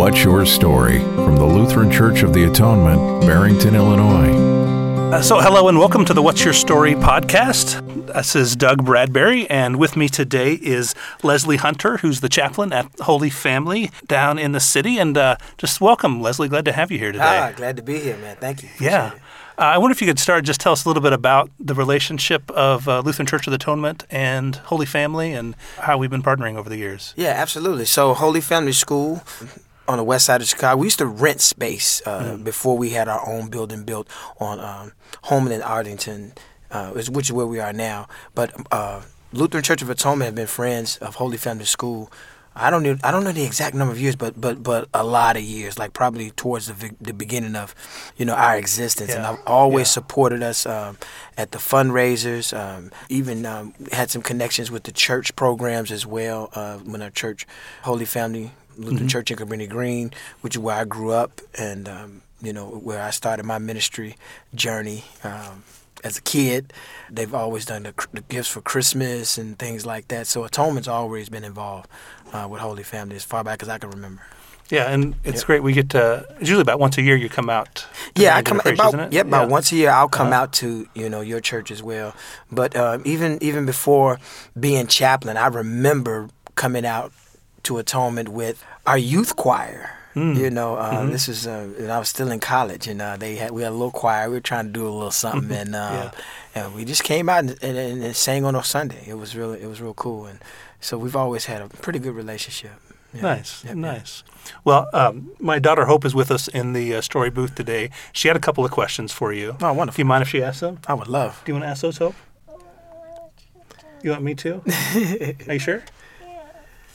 What's Your Story? from the Lutheran Church of the Atonement, Barrington, Illinois. Uh, so, hello and welcome to the What's Your Story podcast. This is Doug Bradbury, and with me today is Leslie Hunter, who's the chaplain at Holy Family down in the city. And uh, just welcome, Leslie. Glad to have you here today. Ah, glad to be here, man. Thank you. Appreciate yeah. Uh, I wonder if you could start, just tell us a little bit about the relationship of uh, Lutheran Church of the Atonement and Holy Family and how we've been partnering over the years. Yeah, absolutely. So, Holy Family School on the west side of Chicago, we used to rent space uh, before we had our own building built on um, Homan and Arthington, uh, which is where we are now. But uh, Lutheran Church of Atonement have been friends of Holy Family School. I don't know. I don't know the exact number of years, but but but a lot of years, like probably towards the, the beginning of, you know, our existence. And I've always yeah. supported us um, at the fundraisers. Um, even um, had some connections with the church programs as well. Uh, when our church, Holy Family Lutheran Church in Cabrini Green, which is where I grew up, and um, you know where I started my ministry journey. Um, as a kid, they've always done the, the gifts for Christmas and things like that. So atonement's always been involved uh, with Holy Family as far back as I can remember. Yeah, and it's great. We get to, it's usually about once a year you come out. to Yeah, I come about isn't yeah about once a year. I'll come Uh-huh. out to you know your church as well. But um, even even before being chaplain, I remember coming out to atonement with our youth choir. Hmm. You know, uh, Mm-hmm. this is uh, I was still in college, and uh, they had we had a little choir. We were trying to do a little something, and uh, Yeah. and we just came out and, and, and sang on a Sunday. It was really it was real cool, and so we've always had a pretty good relationship. Yeah. Nice, Yep, nice. Well, um, my daughter Hope is with us in the uh, story booth today. She had a couple of questions for you. Oh, Do wonderful! you mind if she asks them? I would love. Do you want to ask those, Hope? You want me to? Are you sure?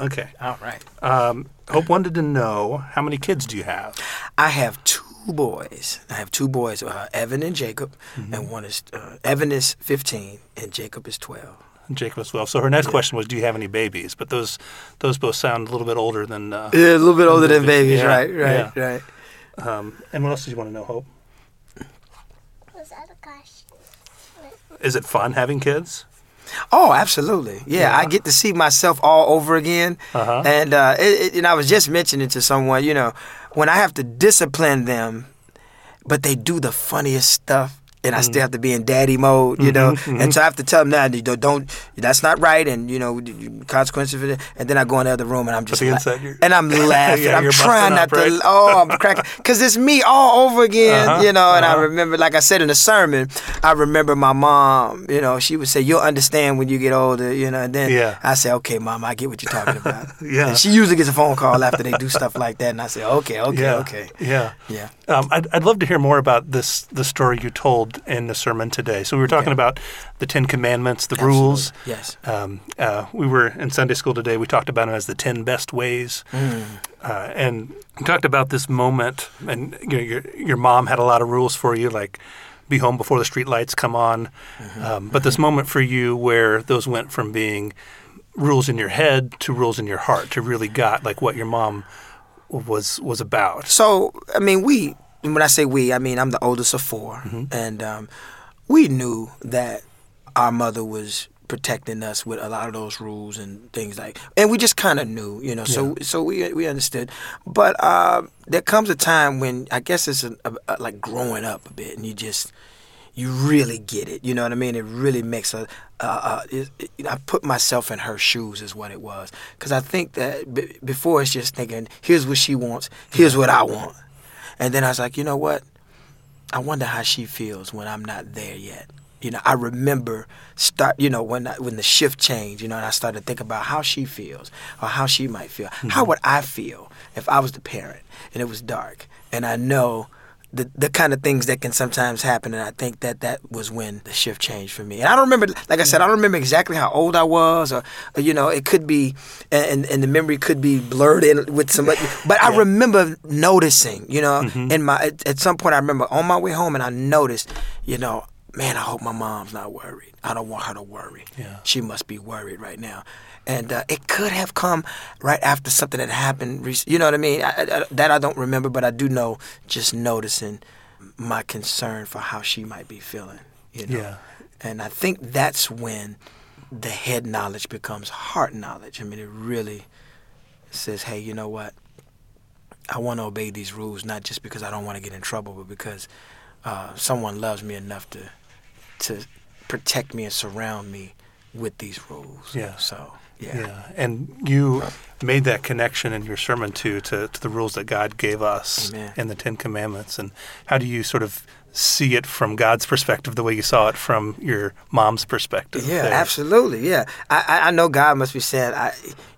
Okay. All right. Um, Hope wanted to know how many kids do you have? I have two boys. I have two boys, uh, Evan and Jacob, Mm-hmm. and one is uh, Evan is 15 and Jacob is 12. Jacob as well. So her next question was, do you have any babies? But those those both sound a little bit older than. Uh, Yeah, a little bit older than babies, babies, yeah, right? Right? yeah. Right? um, and what else did you want to know, Hope? Was that a question? Is it fun having kids? Oh, absolutely. Yeah, I get to see myself all over again. Uh-huh. And uh, it, it, and I was just mentioning to someone, you know, when I have to discipline them, but they do the funniest stuff. And I Mm-hmm. still have to be in daddy mode, you know, and so I have to tell them that don't, don't that's not right, and you know, consequences for that. And then I go in the other room and I'm just la- and I'm laughing. Yeah, I'm trying not to. up, right? Oh, I'm cracking because it's me all over again, Uh-huh, you know. And I uh-huh. remember, like I said in the sermon, I remember my mom. You know, she would say, "You'll understand when you get older," you know. And then Yeah. I say, "Okay, mom, I get what you're talking about." Yeah. And she usually gets a phone call after they do stuff like that, and I say, "Okay, okay, yeah. okay." Yeah. Yeah. Um, I'd, I'd love to hear more about this the story you told in the sermon today. So we were talking about the Ten Commandments, the rules. Yes. Um, uh, we were in Sunday school today. We talked about them as the ten best ways, Mm. uh, and we talked about this moment. And you know, your your mom had a lot of rules for you, like be home before the street lights come on. Mm-hmm. Um, but this moment for you, where those went from being rules in your head to rules in your heart, to really got like what your mom was was about. So, I mean, we, when I say we, I mean, I'm the oldest of 4 Mm-hmm. and um, we knew that our mother was protecting us with a lot of those rules and things like, and we just kind of knew, you know, so so we we understood. But uh, there comes a time when I guess it's a, a, a- like growing up a bit, and you just you really get it. You know what I mean? It really makes a. Uh, uh, it, it, I put myself in her shoes is what it was, because I think that b- before it's just thinking, here's what she wants, here's what I want, and then I was like, you know what? I wonder how she feels when I'm not there yet. You know, I remember start. You know, when I, when the shift changed. You know, and I started to think about how she feels or how she might feel. How mm-hmm. would I feel if I was the parent and it was dark? And I know the the kind of things that can sometimes happen. And I think that that was when the shift changed for me. And I don't remember, like I said, I don't remember exactly how old I was, or, or, you know, it could be, and and the memory could be blurred in with somebody. But I remember noticing, you know, mm-hmm. in my at, at some point I remember on my way home, and I noticed, you know. Man, I hope my mom's not worried. I don't want her to worry. Yeah. She must be worried right now. And uh, it could have come right after something that happened. rec- You know what I mean? I, I, that I don't remember, but I do know just noticing my concern for how she might be feeling. You know? Yeah. And I think that's when the head knowledge becomes heart knowledge. I mean, it really says, hey, you know what? I want to obey these rules, not just because I don't want to get in trouble, but because uh, someone loves me enough to to protect me and surround me with these rules. Yeah. So yeah. Yeah, and you made that connection in your sermon too to, to the rules that God gave us Amen. in the Ten Commandments. And how do you sort of see it from God's perspective, the way you saw it from your mom's perspective? Yeah, there? absolutely. Yeah, I, I I know God must be saying, I,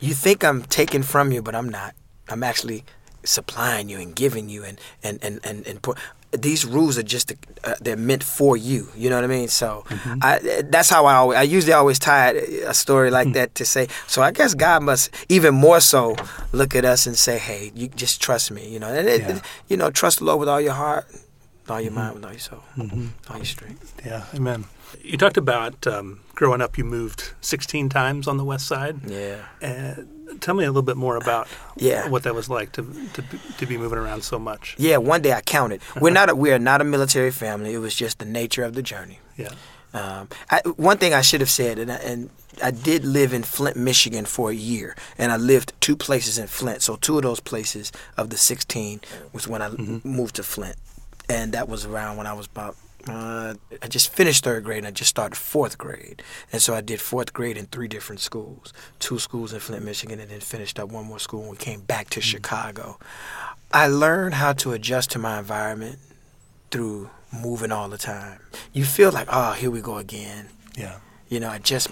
you think I'm taking from you, but I'm not. I'm actually supplying you and giving you, and and and and, and these rules are just uh, they're meant for you. You know what I mean? So I, that's how I always, I usually always tie a story like that to say. So I guess God must even more so look at us and say, hey, you just trust me. You know, and it, Yeah. you know, trust the Lord with all your heart, with all your mind, with all your soul, all your strength. Yeah, amen. You talked about um, growing up, you moved 16 times on the west side. Yeah. Uh, tell me a little bit more about Yeah. what that was like to, to, be- to be moving around so much. Yeah, one day I counted. We're not a, we are not a military family. It was just the nature of the journey. Yeah. Um, I, one thing I should have said, and I, and I did live in Flint, Michigan for a year, and I lived two places in Flint. So two of those places of the 16 was when I moved to Flint, and that was around when I was about. Uh, I just finished third grade and I just started fourth grade, and so I did fourth grade in three different schools, two schools in Flint, Michigan, and then finished up one more school. when we came back to Chicago. I learned how to adjust to my environment through moving all the time. You feel like, oh, here we go again. Yeah. You know, I just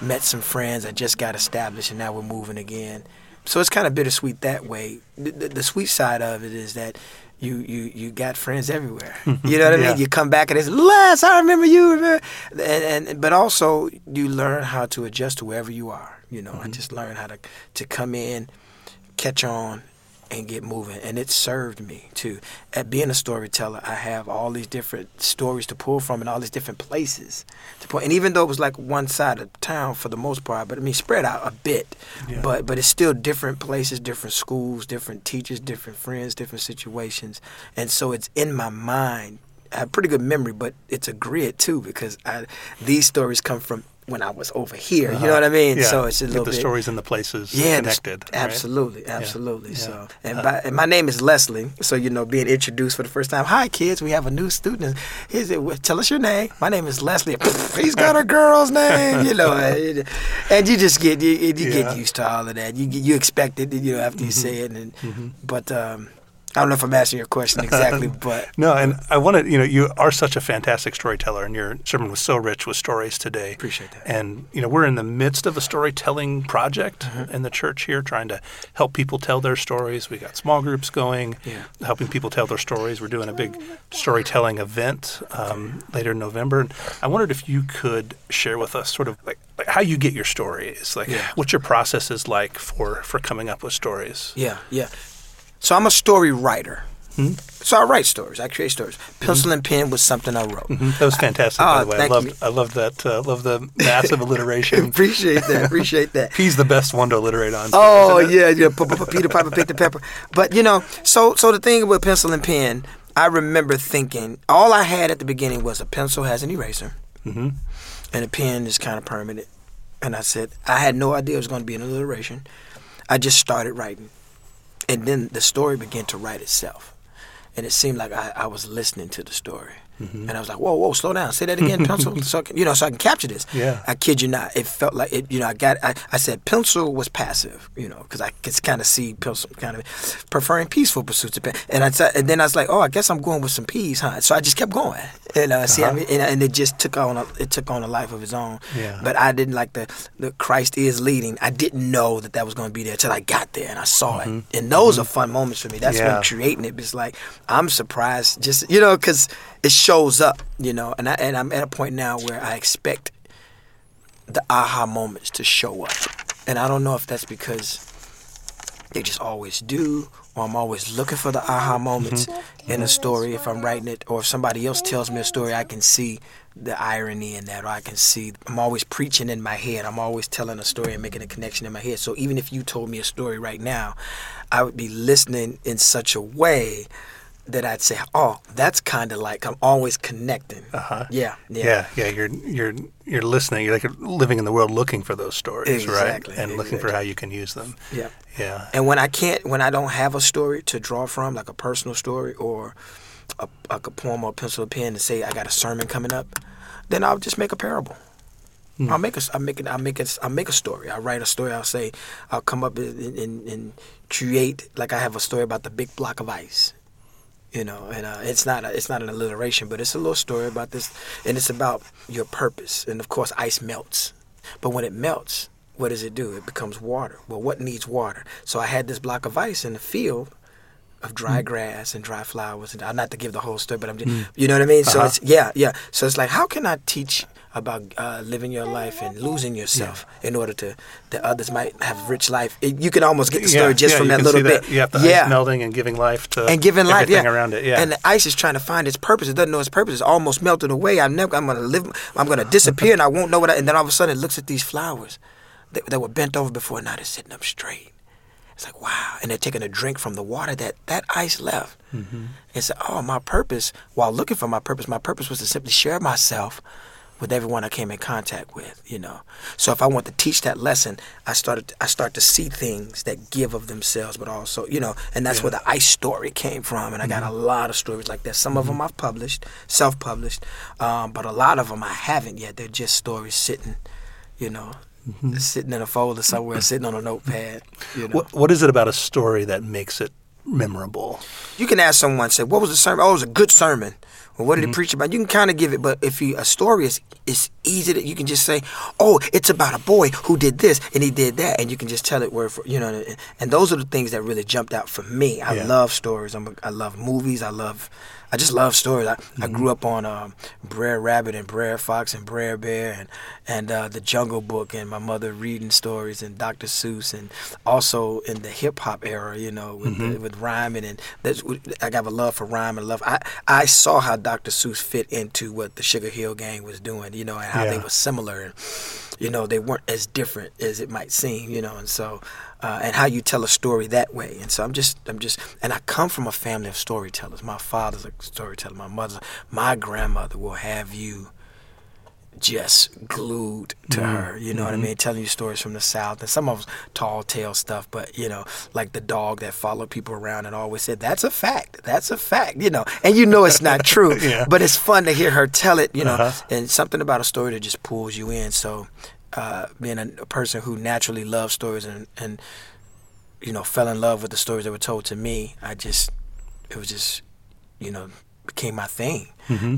met some friends. I just got established, and now we're moving again. So it's kind of bittersweet that way. The, the, the sweet side of it is that you you you got friends everywhere. You know what I mean? You come back and it's Les, I remember you. remember?" And, and but also you learn how to adjust to wherever you are. You know, I mm-hmm. just learned how to to come in, catch on, and get moving. And it served me too. At being a storyteller, I have all these different stories to pull from and all these different places to pull. And even though it was like one side of town for the most part, but I mean spread out a bit. Yeah. But but it's still different places, different schools, different teachers, different friends, different situations. And so it's in my mind. I have pretty good memory, but it's a grid too because I, these stories come from when I was over here. You know what I mean? Uh-huh. Yeah. So it's a Get little the bit stories and the places yeah, the- connected. right? Absolutely, absolutely. Yeah. So, and, by, and my name is Leslie. So you know, being introduced for the first time. Hi, kids. We have a new student. Here's it. Tell us your name. My name is Leslie. He's got a girl's name. You know, and, and you just get you, you Yeah. Mm-hmm. get used to all of that. You you expect it. You know, after you say it. And but um, I don't know if I'm answering your question exactly, but No, and I wanted, you know, you are such a fantastic storyteller, and your sermon was so rich with stories today. Appreciate that. And, you know, we're in the midst of a storytelling project Mm-hmm. in the church here, trying to help people tell their stories. We got small groups going, Yeah. helping people tell their stories. We're doing a big storytelling event um, later in November. And I wondered if you could share with us sort of like, like how you get your stories, like Yeah. what your process is like for, for coming up with stories. Yeah, yeah. So I'm a story writer. Hmm? So I write stories. I create stories. Pencil and pen was something I wrote. Mhm. That was fantastic, by Oh, the way. I loved, you. I loved that. Uh, love the massive alliteration. appreciate that. Appreciate that. He's the best one to alliterate on. Oh yeah, yeah. Peter Piper picked the pepper. But you know, so so the thing with pencil and pen, I remember thinking all I had at the beginning was a pencil has an eraser, Mm-hmm. and a pen is kind of permanent. And I said I had no idea it was going to be an alliteration. I just started writing, and then the story began to write itself, and it seemed like I, I was listening to the story. Mm-hmm. And I was like, "Whoa, whoa, slow down! Say that again, pencil, so I can, you know, so I can capture this." Yeah. I kid you not. It felt like it. You know, I got. I, I said pencil was passive. You know, because I could kind of see pencil kind of preferring peaceful pursuits of pen. And I said, and then I was like, oh, I guess I'm going with some peas, huh? So I just kept going. And uh, see, I uh-huh. mean, and, uh, and it just took on. A, it took on a life of its own. Yeah. But I didn't like the the Christ is leading. I didn't know that that was going to be there till I got there and I saw it. Mm-hmm. And those mm-hmm. are fun moments for me. That's Yeah. when creating it. It's like I'm surprised, just you know, because it shows up. You know, and I and I'm at a point now where I expect the aha moments to show up. And I don't know if that's because they just always do, or I'm always looking for the aha moments mm-hmm. in a story if I'm writing it, or if somebody else tells me a story, I can see the irony in that, or I can see I'm always preaching in my head. I'm always telling a story and making a connection in my head. So even if you told me a story right now, I would be listening in such a way that I'd say, oh, that's kind of like I'm always connecting. Uh-huh. Yeah, yeah, Yeah, yeah, you're you're you're listening. You're like living in the world, looking for those stories, Exactly, right? And looking for how you can use them. yeah. Yeah, And when I can't, when I don't have a story to draw from, like a personal story or a, like a poem or a pencil or pen to say I got a sermon coming up, then I'll just make a parable. I'll make a, I make it, I make it, I make a story. I'll write a story. I'll say, I'll come up and, and, and create like I have a story about the big block of ice. You know, and uh, it's not a, it's not an alliteration, but it's a little story about this, and it's about your purpose. And of course, ice melts, but when it melts, what does it do? It becomes water. Well, what needs water? So I had this block of ice in the field of dry grass and dry flowers, and uh, not to give the whole story, but I'm just, you know what I mean. So Uh-huh. it's yeah, yeah. So it's like, how can I teach about uh, living your life and losing yourself in order to that others might have rich life? It, you can almost get the story yeah, just yeah, from that little bit. That. You have the yeah, ice melting and giving life to and giving life, everything yeah, around it. Yeah, And the ice is trying to find its purpose. It doesn't know its purpose. It's almost melted away. I'm never. I'm gonna live. I'm gonna disappear, and I won't know what. I, and then all of a sudden, it looks at these flowers that, that were bent over before. Now they're sitting up straight. It's like wow, and they're taking a drink from the water that that ice left. Mm-hmm. And say, oh, my purpose. While looking for my purpose, my purpose was to simply share myself with everyone I came in contact with, you know. So if I want to teach that lesson, I started I start to see things that give of themselves, but also, you know, and that's where the ice story came from. And I got a mm-hmm. lot of stories like that. Some of mm-hmm. them I've published, self-published, um, but a lot of them I haven't yet. They're just stories sitting, you know, mm-hmm. sitting in a folder somewhere, sitting on a notepad. You know, What, what is it about a story that makes it memorable? you can ask someone, say, "What was the sermon?" Oh, it was a good sermon. Well, what did Mm-hmm. he preach about? You can kind of give it, but if you a story is it's easy that you can just say, "Oh, it's about a boy who did this and he did that," and you can just tell it word for you know. And, those are the things that really jumped out for me. I Yeah. love stories. I'm I love movies. I love. I just love stories. I, I Mm-hmm. grew up on um, Brer Rabbit and Brer Fox and Brer Bear and and uh, the Jungle Book and my mother reading stories and Dr. Seuss and also in the hip hop era, you know, with Mm-hmm. the, with rhyming and that's I got a love for rhyme and love. I I saw how Dr. Seuss fit into what the Sugar Hill Gang was doing, you know, and how they were similar and you know they weren't as different as it might seem, you know, and so. Uh, and how you tell a story that way, and so I'm just, I'm just, and I come from a family of storytellers. My father's a storyteller. My mother, my grandmother will have you just glued to her. You know what I mean? Telling you stories from the South, and some of us tall tale stuff. But you know, like the dog that followed people around and always said, "That's a fact. That's a fact." You know, and you know it's not true. Yeah. But it's fun to hear her tell it. You know, Uh-huh. and something about a story that just pulls you in. So, uh, being a, a person who naturally loves stories and and you know fell in love with the stories that were told to me, I just it was just you know became my thing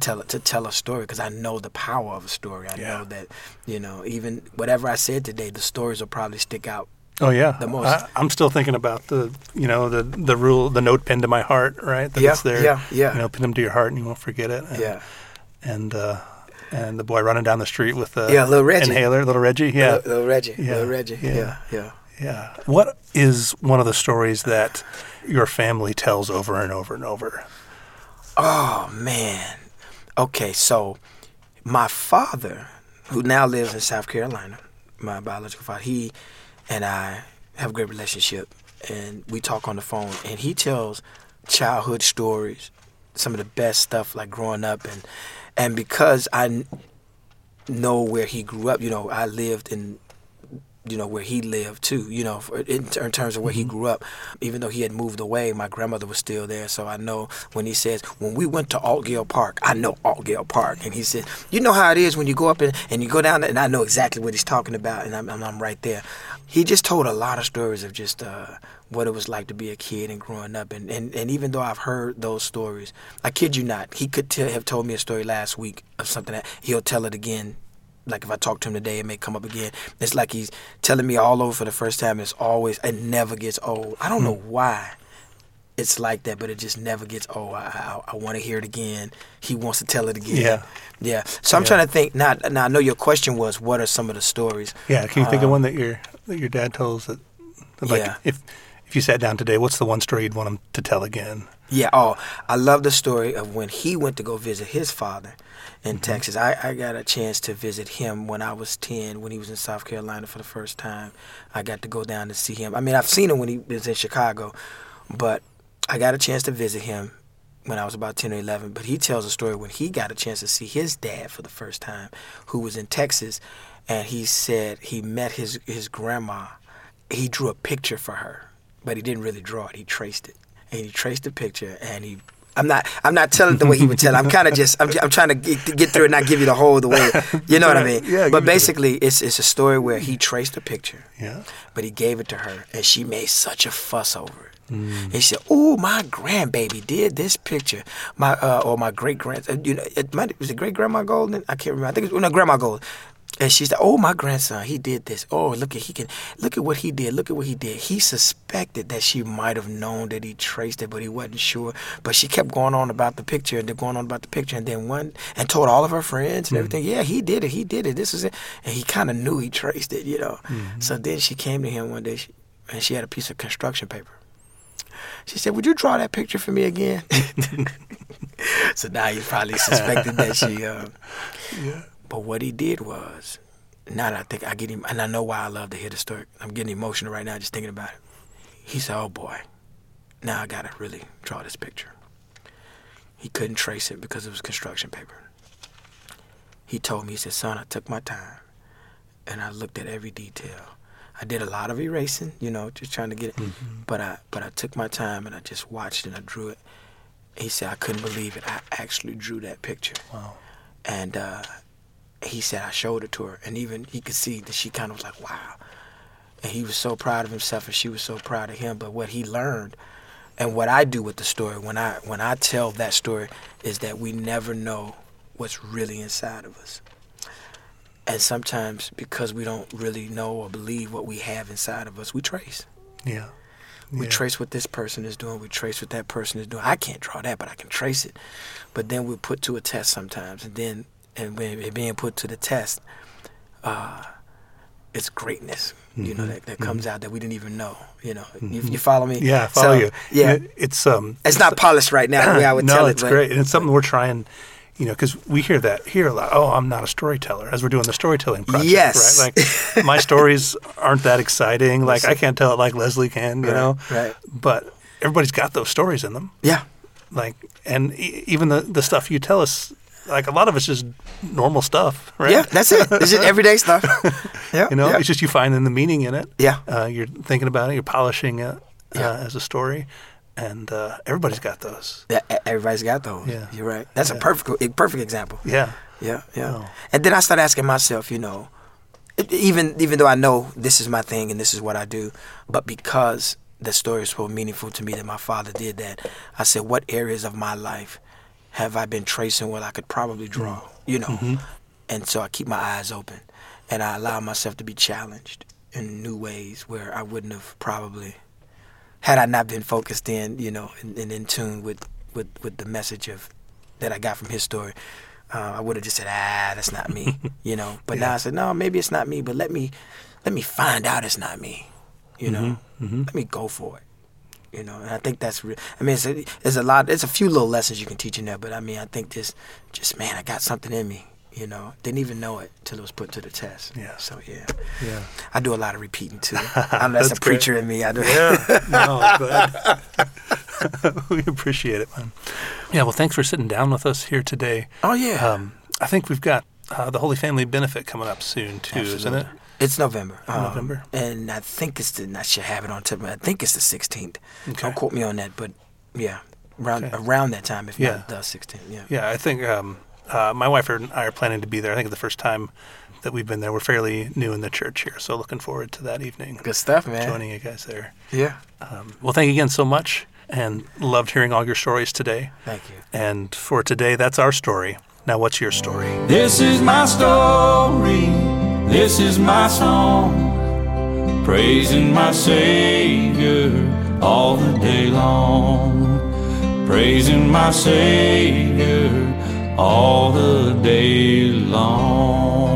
tell to tell a story because I know the power of a story. I Yeah. know that you know even whatever I said today, the stories will probably stick out. Oh yeah, The most. I, I'm still thinking about the you know the the rule the note pinned to my heart right that Yeah, it's there yeah, yeah. you know pin them to your heart and you won't forget it and, Yeah, and uh, and the boy running down the street with the Yeah, little Reggie. inhaler little Reggie yeah little, little Reggie, Yeah, little Reggie. yeah. Yeah, yeah. yeah what is one of the stories that your family tells over and over and over Oh man. Okay, so my father, who now lives in South Carolina, my biological father, he and I have a great relationship, and we talk on the phone, and he tells childhood stories, some of the best stuff like growing up, and and because I know where he grew up, you know, I lived in you know where he lived too you know in, in terms of where he grew up. Even though he had moved away my grandmother was still there. So i know when he says when we went to Altgeld park i know Altgeld park. And he said you know how it is when you go up and, and you go down there and i know exactly what he's talking about and i'm, I'm, I'm right there. He just told a lot of stories of just uh, what it was like to be a kid and growing up. And, and, and even though i've heard those stories i kid you not he could tell, have told me a story last week of something that he'll tell it again like if I talk to him today, it may come up again. It's like he's telling me all over for the first time. It's always, it never gets old. I don't know why it's like that, but it just never gets old. I, I, I want to hear it again. He wants to tell it again. Yeah. yeah. So I'm Yeah. trying to think. Now, now I know your question was, what are some of the stories? yeah can you think of Um, one that your that your dad tells that, that, like Yeah. if if you sat down today what's the one story you'd want him to tell again Yeah. Oh, I love the story of when he went to go visit his father in Mm-hmm. Texas. I, I got a chance to visit him when I was 10, when he was in South Carolina for the first time. I got to go down to see him. I mean, I've seen him when he was in Chicago, but I got a chance to visit him when I was about 10 or 11, but he tells a story when he got a chance to see his dad for the first time, who was in Texas, and he said he met his, his grandma. He drew a picture for her, but he didn't really draw it. He traced it. And he traced the picture, and he I'm not. I'm not telling it the way he would tell. I'm kind of just. I'm, I'm trying to get, get through it, and not give you the whole the way. You know what I mean? Yeah, but it basically, it's it's a story where he traced a picture, Yeah. but he gave it to her, and she made such a fuss over it. Mm. And she said, "Oh, my grandbaby did this picture. My uh, or my great grand. Uh, you know, it might was it great grandma Golden? I can't remember. I think it was no grandma Golden." And she said, "Oh, my grandson, he did this. Oh, look at he can look at what he did. Look at what he did. He suspected that she might have known that he traced it, but he wasn't sure. But she kept going on about the picture and then going on about the picture, and then one and told all of her friends and everything. Yeah, he did it. He did it. This is it. And he kind of knew he traced it, you know. So then she came to him one day, she, and she had a piece of construction paper. She said, "Would you draw that picture for me again?" so now he probably suspected that she. Uh, But what he did was, now that I think I get him, and I know why I love to hear the story. I'm getting emotional right now just thinking about it. He said, "Oh boy, now I gotta really draw this picture." He couldn't trace it because it was construction paper. He told me, he said, "Son, I took my time, and I looked at every detail. I did a lot of erasing, you know, just trying to get it. But I, but I took my time and I just watched and I drew it. He said, I couldn't believe it. I actually drew that picture. Wow. And uh, he said I showed it to her, and even he could see that she kind of was like, "Wow." And he was so proud of himself, and she was so proud of him. But what he learned, and what I do with the story when I when I tell that story, is that we never know what's really inside of us. And sometimes, because we don't really know or believe what we have inside of us, we trace. Yeah. We Yeah. trace what this person is doing. We trace what that person is doing. I can't draw that, but I can trace it. But then we're put to a test sometimes, and then and when it being put to the test, uh, it's greatness. You know that, that comes out that we didn't even know. You know, you, you follow me? Mm-hmm. Yeah, I follow So, you. Yeah, it- it's um. it's not polished right now the way I would no, tell it. it's but- great, and it's something we're trying. You know, because we hear that here a lot. Oh, I'm not a storyteller. As we're doing the storytelling project, Yes. right? Like my stories aren't that exciting. Like I can't tell it like Leslie can. You Right, know, right. But everybody's got those stories in them. Yeah, Like, and e- even the the stuff you tell us, like a lot of it's just normal stuff, right? yeah, that's it. It's just everyday stuff. Yeah, You know, yeah. it's just you finding the meaning in it. Yeah. Uh, you're thinking about it. You're polishing it uh, Yeah. as a story, and uh, everybody's got those. Yeah, everybody's got those. Yeah. You're right. That's a Yeah. perfect, a perfect example. Yeah. Yeah, yeah. Oh. And then I started asking myself, you know, even even though I know this is my thing and this is what I do, but because the story is so meaningful to me that my father did that, I said, what areas of my life have I been tracing what I could probably draw, you know? And so I keep my eyes open, and I allow myself to be challenged in new ways where I wouldn't have probably had I not been focused in, you know, and, and in tune with, with, with the message of that I got from his story, uh, I would have just said, ah, that's not me, you know. But now I said, no, maybe it's not me, but let me let me find out it's not me, you know. Let me go for it, you know. And I think that's real. I mean, it's a, it's a lot. It's a few little lessons you can teach in there, but I mean, I think just just man, I got something in me, you know. Didn't even know it till it was put to the test. Yeah. So yeah, Yeah. I do a lot of repeating too. I'm that's, That's a preacher in me. I do. Yeah. no, good. we appreciate it, man. Yeah. Well, thanks for sitting down with us here today. Oh yeah. Um, I think we've got uh, the Holy Family benefit coming up soon too, isn't it? It's November. Um, November. And I think it's the, I should have it on tip. of my- I think it's the 16th. Okay. Don't quote me on that, but yeah, around Okay. around that time, if Yeah. not the 16th. Yeah. Yeah, I think um, uh, my wife and I are planning to be there. I think it's the first time that we've been there. We're fairly new in the church here, so looking forward to that evening. Good stuff, man. Joining you guys there. Yeah. Um, well, thank you again so much, and loved hearing all your stories today. Thank you. And for today, that's our story. Now, what's your story? This is my story. This is my song. Praising my Savior all the day long. Praising my Savior all the day long.